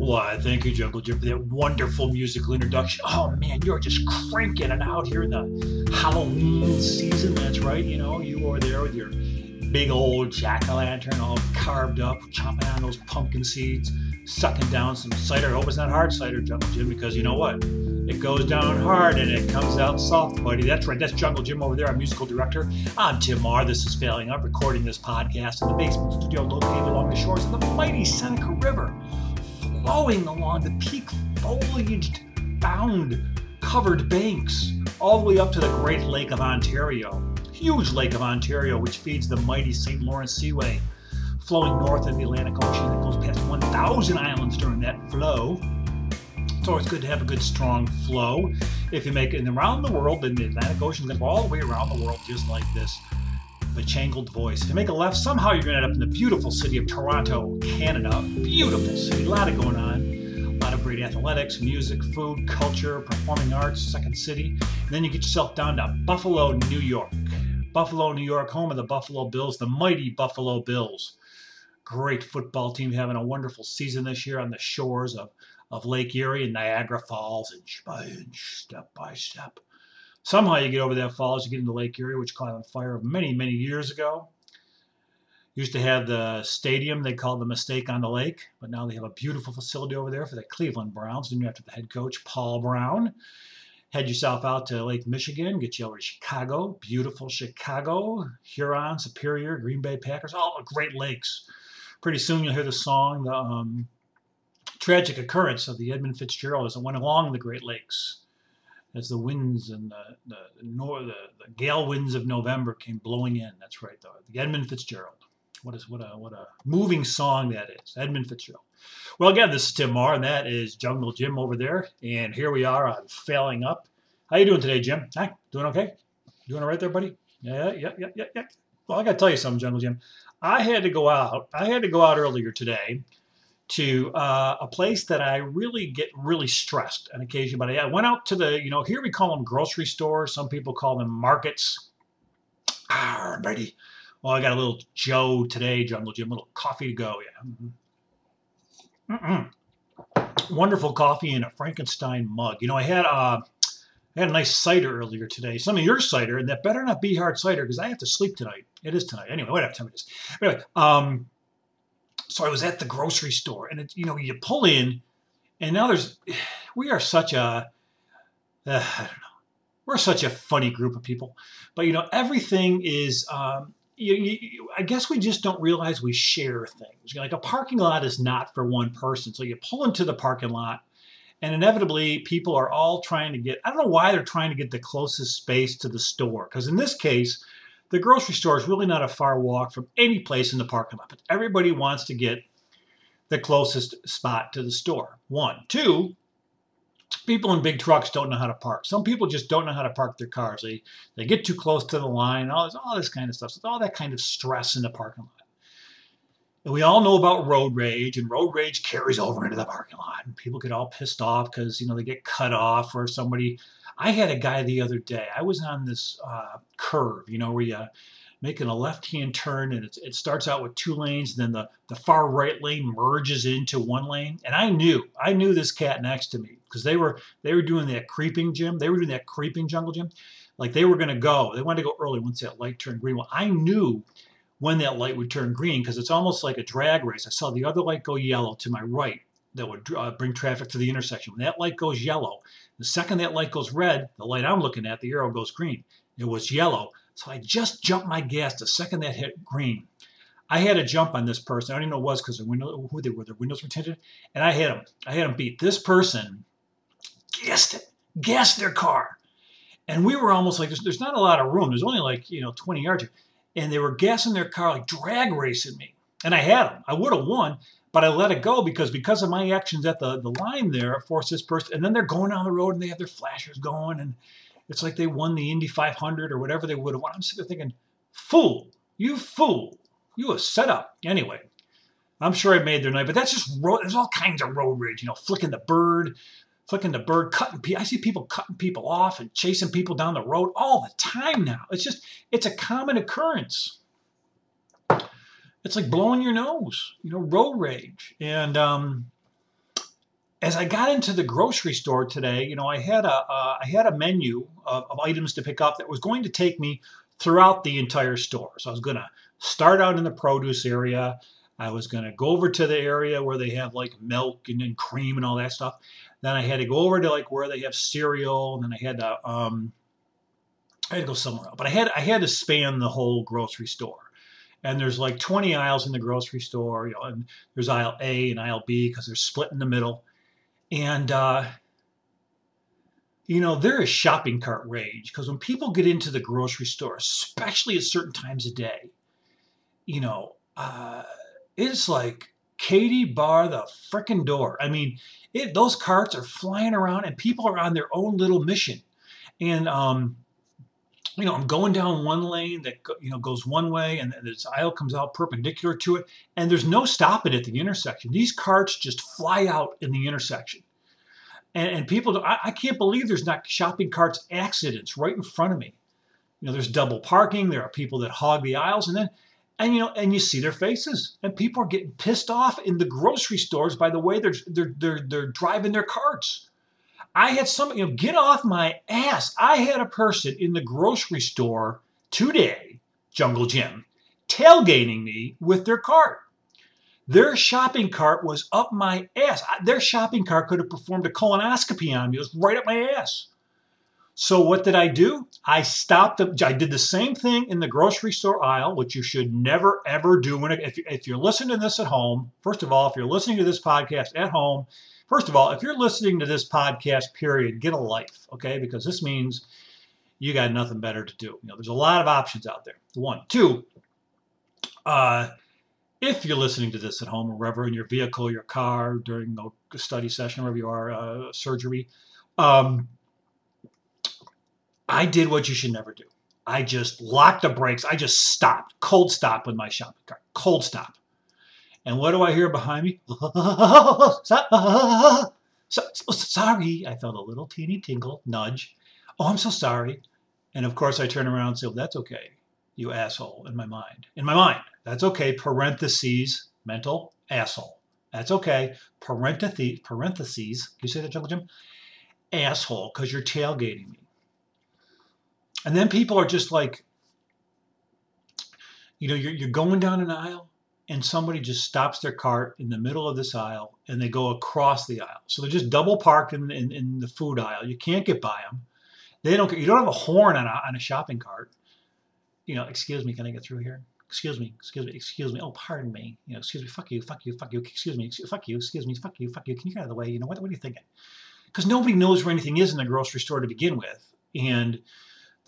Why, thank you, Jungle Jim, for that wonderful musical introduction. Oh man, you're just cranking it out here in the Halloween season. That's right, you know, you are there with your big old jack o' lantern all carved up, chomping on those pumpkin seeds, sucking down some cider. I hope it's not hard cider, Jungle Jim, because you know what? It goes down hard and it comes out soft, buddy. That's right, that's Jungle Jim over there, our musical director. I'm Tim Mahar. This is Failing Up, recording this podcast in the basement studio located along the shores of the mighty Seneca River flowing along the peak foliaged bound covered banks all the way up to the Great Lake of Ontario. Huge Lake of Ontario, which feeds the mighty St. Lawrence Seaway, flowing north of the Atlantic Ocean that goes past 1,000 islands during that flow. It's always good to have a good strong flow. If you make it around the world, then the Atlantic Ocean go all the way around the world just like this the jangled voice. If you make a left, somehow you're going to end up in the beautiful city of Toronto, Canada. Beautiful city, a lot of going on. A lot of great athletics, music, food, culture, performing arts, second city. And then you get yourself down to Buffalo, New York. Buffalo, New York, home of the Buffalo Bills, the mighty Buffalo Bills. Great football team having a wonderful season this year on the shores of, of Lake Erie and Niagara Falls, inch by inch, step by step. Somehow you get over that falls, you get into Lake Erie, which caught on fire many, many years ago. Used to have the stadium they called the Mistake on the Lake, but now they have a beautiful facility over there for the Cleveland Browns, named after the head coach, Paul Brown. Head yourself out to Lake Michigan, get you over to Chicago, beautiful Chicago, Huron, Superior, Green Bay Packers, all the great lakes. Pretty soon you'll hear the song, the um, tragic occurrence of the Edmund Fitzgerald as it went along the Great Lakes as the winds and the the, nor, the, the gale winds of November came blowing in. That's right, though. The Edmund Fitzgerald. What is what a what a moving song that is, Edmund Fitzgerald. Well, again, this is Tim Mahar, and that is Jungle Jim over there, and here we are on Failing Up. How you doing today, Jim? Hi, doing okay? Doing all right there, buddy? Yeah, yeah, yeah, yeah, yeah. Well, I got to tell you something, Jungle Jim. I had to go out. I had to go out earlier today to uh, a place that I really get really stressed on occasion. But I went out to the, you know, here we call them grocery stores. Some people call them markets. Ah, buddy. Well, I got a little Joe today, Jungle Jim, a little coffee to go. Yeah. Mm-mm. Wonderful coffee in a Frankenstein mug. You know, I had uh, I had a nice cider earlier today. Some of your cider, and that better not be hard cider because I have to sleep tonight. It is tonight. Anyway, whatever time it is. Anyway, um, so I was at the grocery store, and it, you know, you pull in, and now there's, we are such a, uh, I don't know, we're such a funny group of people, but you know, everything is, um, you, you, I guess we just don't realize we share things. Like a parking lot is not for one person, so you pull into the parking lot, and inevitably people are all trying to get. I don't know why they're trying to get the closest space to the store, because in this case the grocery store is really not a far walk from any place in the parking lot, but everybody wants to get the closest spot to the store. One. Two, people in big trucks don't know how to park. Some people just don't know how to park their cars. They they get too close to the line, all this, all this kind of stuff. So all that kind of stress in the parking lot. And we all know about road rage, and road rage carries over into the parking lot. And people get all pissed off because you know they get cut off or somebody I had a guy the other day. I was on this uh, curve, you know, where you making a left-hand turn and it starts out with two lanes, then the, the far right lane merges into one lane. And I knew, I knew this cat next to me because they were they were doing that creeping Jim. They were doing that creeping jungle Jim. Like they were going to go. They wanted to go early once that light turned green. Well, I knew when that light would turn green because it's almost like a drag race. I saw the other light go yellow to my right that would uh, bring traffic to the intersection. When that light goes yellow, the second that light goes red, the light I'm looking at, the arrow goes green. It was yellow. So I just jumped my gas the second that hit green. I had a jump on this person. I don't even know what it was because the window, who they were, their windows were tinted, and I hit them. I had them beat. This person gassed it, gassed their car, and we were almost like there's, there's not a lot of room. There's only like you know 20 yards, and they were gassing their car like drag racing me, and I had them. I would have won, but I let it go because because of my actions at the, the line there, it forced this person. And then they're going down the road and they have their flashers going, and it's like they won the Indy 500 or whatever they would have won. I'm sitting there thinking, fool, you fool, you a setup. Anyway, I'm sure I made their night, but that's just road. There's all kinds of road rage, you know, flicking the bird, flicking the bird, cutting people. I see people cutting people off and chasing people down the road all the time now. It's just, it's a common occurrence it's like blowing your nose, you know, road rage. And um, as I got into the grocery store today, you know, I had a uh, I had a menu of, of items to pick up that was going to take me throughout the entire store. So I was to start out in the produce area. I was to go over to the area where they have like milk and, and cream and all that stuff. Then I had to go over to like where they have cereal, and then I had to um, I had to go somewhere else. But I had I had to span the whole grocery store. And there's like 20 aisles in the grocery store, you know, and there's aisle A and aisle B because they're split in the middle. And uh, you know, there is shopping cart rage because when people get into the grocery store, especially at certain times of day, you know, uh, it's like Katie bar the frickin' door. I mean, it, those carts are flying around and people are on their own little mission. And, um, you know, I'm going down one lane that you know goes one way, and this aisle comes out perpendicular to it, and there's no stopping at the intersection. These carts just fly out in the intersection, and, and people, I, I can't believe there's not shopping carts accidents right in front of me. You know, there's double parking. There are people that hog the aisles, and then and you know, and you see their faces, and people are getting pissed off in the grocery stores by the way they're they're they're, they're driving their carts. I had some, you know, get off my ass. I had a person in the grocery store today, Jungle Jim, tailgating me with their cart. Their shopping cart was up my ass. Their shopping cart could have performed a colonoscopy on me. It was right up my ass. So what did I do? I stopped. I did the same thing in the grocery store aisle, which you should never ever do. When if, if you're listening to this at home, first of all, if you're listening to this podcast at home, first of all, if you're listening to this podcast, period, get a life, okay? Because this means you got nothing better to do. You know, there's a lot of options out there. One, two. Uh, if you're listening to this at home or wherever in your vehicle, your car, during a study session, wherever you are, uh, surgery. Um, I did what you should never do. I just locked the brakes. I just stopped, cold stop with my shopping cart, cold stop. And what do I hear behind me? sorry. I felt a little teeny tingle, nudge. Oh, I'm so sorry. And of course, I turn around and say, well, that's okay, you asshole, in my mind. In my mind, that's okay. Parentheses, mental asshole. That's okay. Parentheses, parentheses. You say that, Jungle Jim? Asshole, because you're tailgating me. And then people are just like, you know, you're, you're going down an aisle and somebody just stops their cart in the middle of this aisle and they go across the aisle. So they're just double parked in, in, in the food aisle. You can't get by them. They don't. You don't have a horn on a, on a shopping cart. You know, excuse me, can I get through here? Excuse me, excuse me, excuse me. Oh, pardon me. You know, excuse me. Fuck you, fuck you, fuck you. Excuse me, excuse, fuck you, excuse me, fuck you, fuck you. Can you get out of the way? You know what? What are you thinking? Because nobody knows where anything is in the grocery store to begin with, and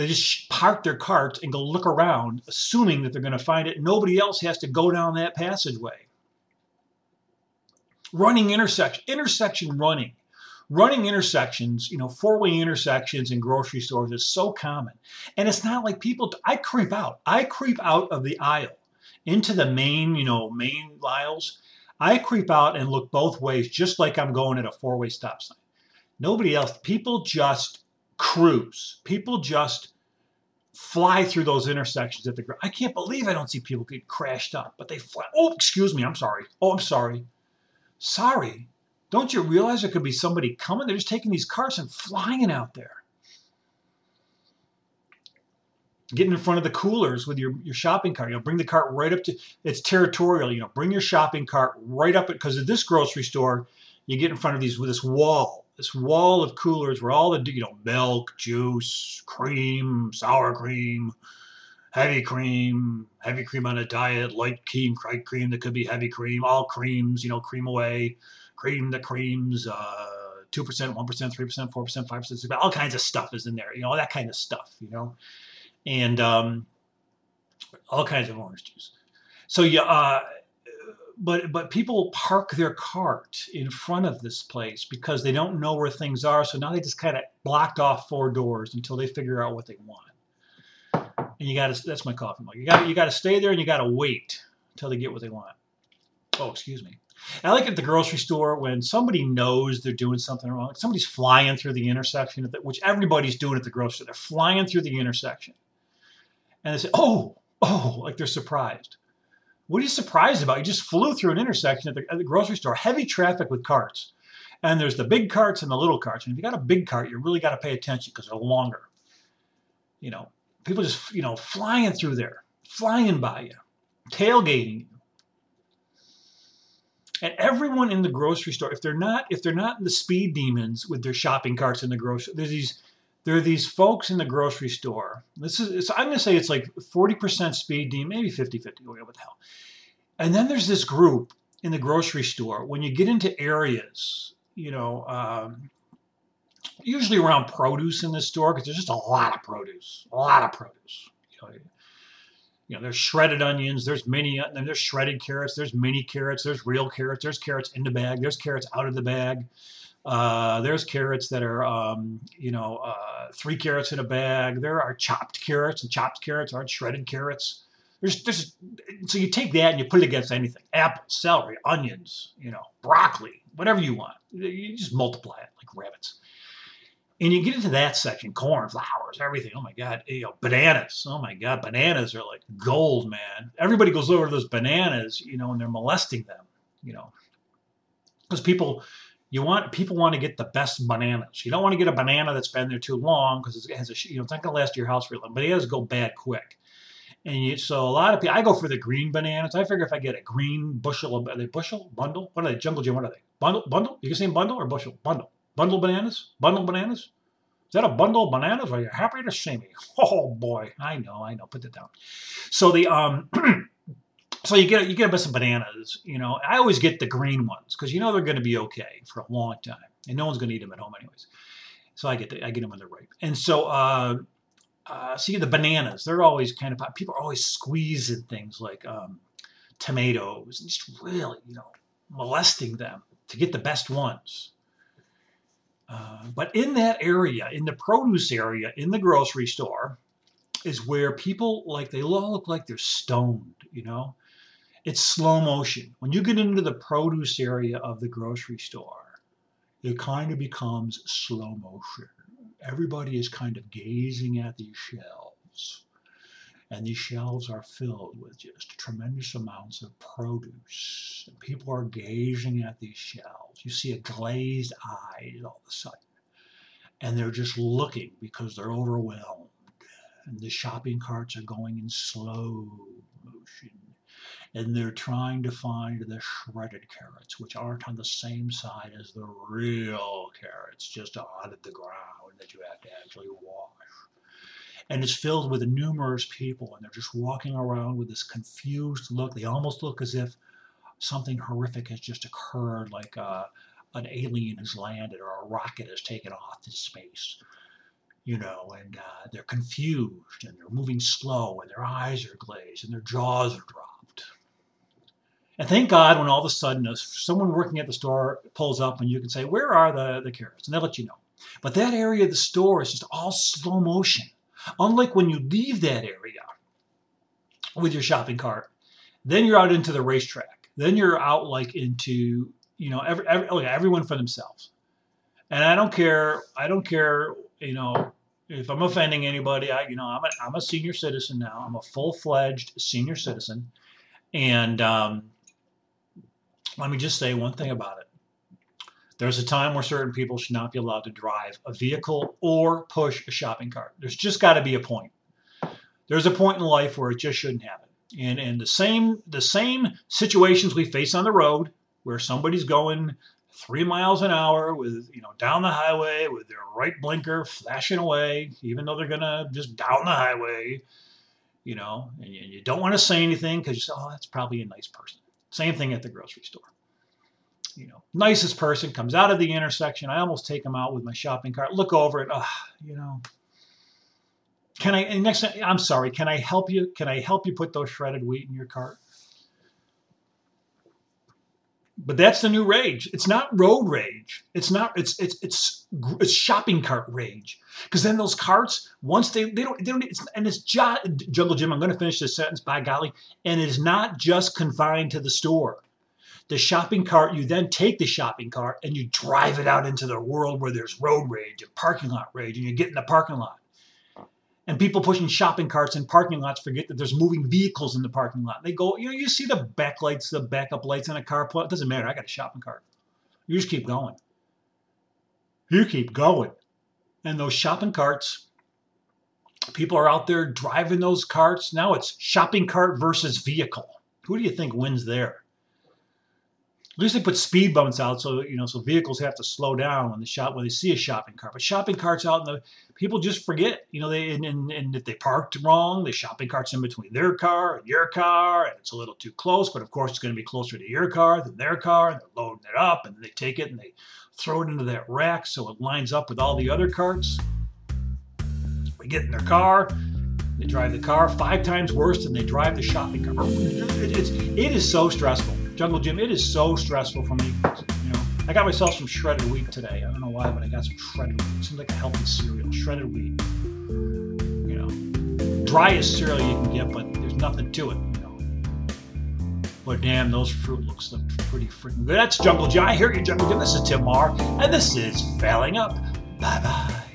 they just park their cart and go look around, assuming that they're going to find it. Nobody else has to go down that passageway. Running intersection, intersection running. Running intersections, you know, four way intersections in grocery stores is so common. And it's not like people, I creep out. I creep out of the aisle into the main, you know, main aisles. I creep out and look both ways, just like I'm going at a four way stop sign. Nobody else, people just cruise. People just fly through those intersections at the ground. I can't believe I don't see people get crashed up, but they fly. Oh, excuse me, I'm sorry. Oh, I'm sorry. Sorry. Don't you realize there could be somebody coming? They're just taking these cars and flying out there. Getting in front of the coolers with your, your shopping cart. You know, bring the cart right up to it's territorial. You know, bring your shopping cart right up it because at this grocery store, you get in front of these with this wall this wall of coolers where all the you know milk, juice, cream, sour cream, heavy cream, heavy cream on a diet, light cream, light cream that could be heavy cream, all creams, you know, cream away, cream that creams, uh, two percent, one percent, three percent, four percent, five percent, all kinds of stuff is in there, you know, all that kind of stuff, you know, and um, all kinds of orange juice. So yeah, uh, but but people park their cart in front of this place because they don't know where things are. So now they just kind of blocked off four doors until they figure out what they want. And you got to that's my coffee mug. You got you got to stay there and you got to wait until they get what they want. Oh, excuse me. I like at the grocery store when somebody knows they're doing something wrong. Somebody's flying through the intersection, which everybody's doing at the grocery store. They're flying through the intersection, and they say, "Oh, oh!" Like they're surprised. What are you surprised about? You just flew through an intersection at the, at the grocery store, heavy traffic with carts. And there's the big carts and the little carts. And if you got a big cart, you really got to pay attention because they're longer. You know, people just, you know, flying through there, flying by you, tailgating you. And everyone in the grocery store, if they're not, if they're not the speed demons with their shopping carts in the grocery, there's these, there are these folks in the grocery store. This is, I'm going to say it's like 40% speed demon, maybe 50 50, what the hell. And then there's this group in the grocery store when you get into areas, you know, um, usually around produce in the store because there's just a lot of produce, a lot of produce. You know, you know, there's shredded onions, there's mini, there's shredded carrots, there's mini carrots, there's real carrots, there's carrots in the bag, there's carrots out of the bag. Uh, there's carrots that are, um, you know, uh, three carrots in a bag. There are chopped carrots, and chopped carrots aren't shredded carrots. There's, there's, so you take that and you put it against anything: apples, celery, onions, you know, broccoli, whatever you want. You just multiply it like rabbits. And you get into that section, corn, flowers, everything. Oh my God, you know, bananas. Oh my God, bananas are like gold, man. Everybody goes over those bananas, you know, and they're molesting them, you know, because people, you want people want to get the best bananas. You don't want to get a banana that's been there too long because it has a, you know, it's not going to last your house for long. Bananas go bad quick. And you, so a lot of people, I go for the green bananas. I figure if I get a green bushel of, are they bushel, bundle? What are they? Jungle Jim, what are they? Bundle, bundle? You can say bundle or bushel? Bundle. Bundle bananas? Bundle bananas? Is that a bundle of bananas? Are you happy to see me? Oh boy, I know, I know. Put that down. So the um, so you get you get a bunch of bananas. You know, I always get the green ones because you know they're going to be okay for a long time, and no one's going to eat them at home anyways. So I get the, I get them when they're ripe. And so uh, uh, see the bananas. They're always kind of people are always squeezing things like um, tomatoes, and just really you know molesting them to get the best ones. Uh, but in that area, in the produce area, in the grocery store, is where people like they all look like they're stoned. You know, it's slow motion. When you get into the produce area of the grocery store, it kind of becomes slow motion. Everybody is kind of gazing at these shelves and these shelves are filled with just tremendous amounts of produce. And people are gazing at these shelves. You see a glazed eye all of a sudden, and they're just looking because they're overwhelmed. And the shopping carts are going in slow motion, and they're trying to find the shredded carrots, which aren't on the same side as the real carrots, just out of the ground that you have to actually wash. And it's filled with numerous people and they're just walking around with this confused look. They almost look as if something horrific has just occurred like uh, an alien has landed or a rocket has taken off to space you know and uh, they're confused and they're moving slow and their eyes are glazed and their jaws are dropped and thank god when all of a sudden someone working at the store pulls up and you can say where are the, the carrots and they'll let you know but that area of the store is just all slow motion Unlike when you leave that area with your shopping cart, then you're out into the racetrack. Then you're out like into, you know, every, every, oh everyone for themselves. And I don't care, I don't care, you know, if I'm offending anybody, I, you know, I'm a, I'm a senior citizen now. I'm a full-fledged senior citizen. And um, let me just say one thing about it. There's a time where certain people should not be allowed to drive a vehicle or push a shopping cart. There's just got to be a point. There's a point in life where it just shouldn't happen. And and the same the same situations we face on the road where somebody's going three miles an hour with you know down the highway with their right blinker flashing away, even though they're gonna just down the highway, you know, and you, don't want to say anything because you say, oh, that's probably a nice person. Same thing at the grocery store you know, nicest person comes out of the intersection. I almost take him out with my shopping cart, look over it, oh, you know, can I, next, I'm sorry, can I help you? Can I help you put those shredded wheat in your cart? But that's the new rage. It's not road rage. It's not. It's it's it's it's shopping cart rage. Because then those carts, once they they don't they don't. It's, and it's just, Jungle Jim. I'm going to finish this sentence. By golly, and it is not just confined to the store the shopping cart, you then take the shopping cart and you drive it out into the world where there's road rage and parking lot rage, and you get in the parking lot. And people pushing shopping carts in parking lots forget that there's moving vehicles in the parking lot. They go, you know, you see the backlights, the backup lights in a car. It doesn't matter. I got a shopping cart. You just keep going. you keep going. And those shopping carts, people are out there driving those carts. Now it's shopping cart versus vehicle. Who do you think wins there? At least they put speed bumps out, so you know, so vehicles have to slow down when they shop when they see a shopping cart. But shopping carts out, and the people just forget. You know, they and, and, and if they parked wrong, the shopping cart's in between their car and your car, and it's a little too close. But of course, it's going to be closer to your car than their car, and they're loading it up, and they take it and they throw it into that rack so it lines up with all the other carts. We get in their car. They drive the car five times worse than they drive the shopping cart. It, it's, it is so stressful. Jungle Jim, it is so stressful for me. You know, I got myself some shredded wheat today. I don't know why, but I got some shredded wheat. It seems like a healthy cereal. Shredded wheat. You know, driest cereal you can get, but there's nothing to it. You know. But damn, those Froot Loops look pretty freaking good. That's Jungle Jim. I hear you, Jungle Jim. This is Tim Mahar, and this is Failing Up. Bye bye.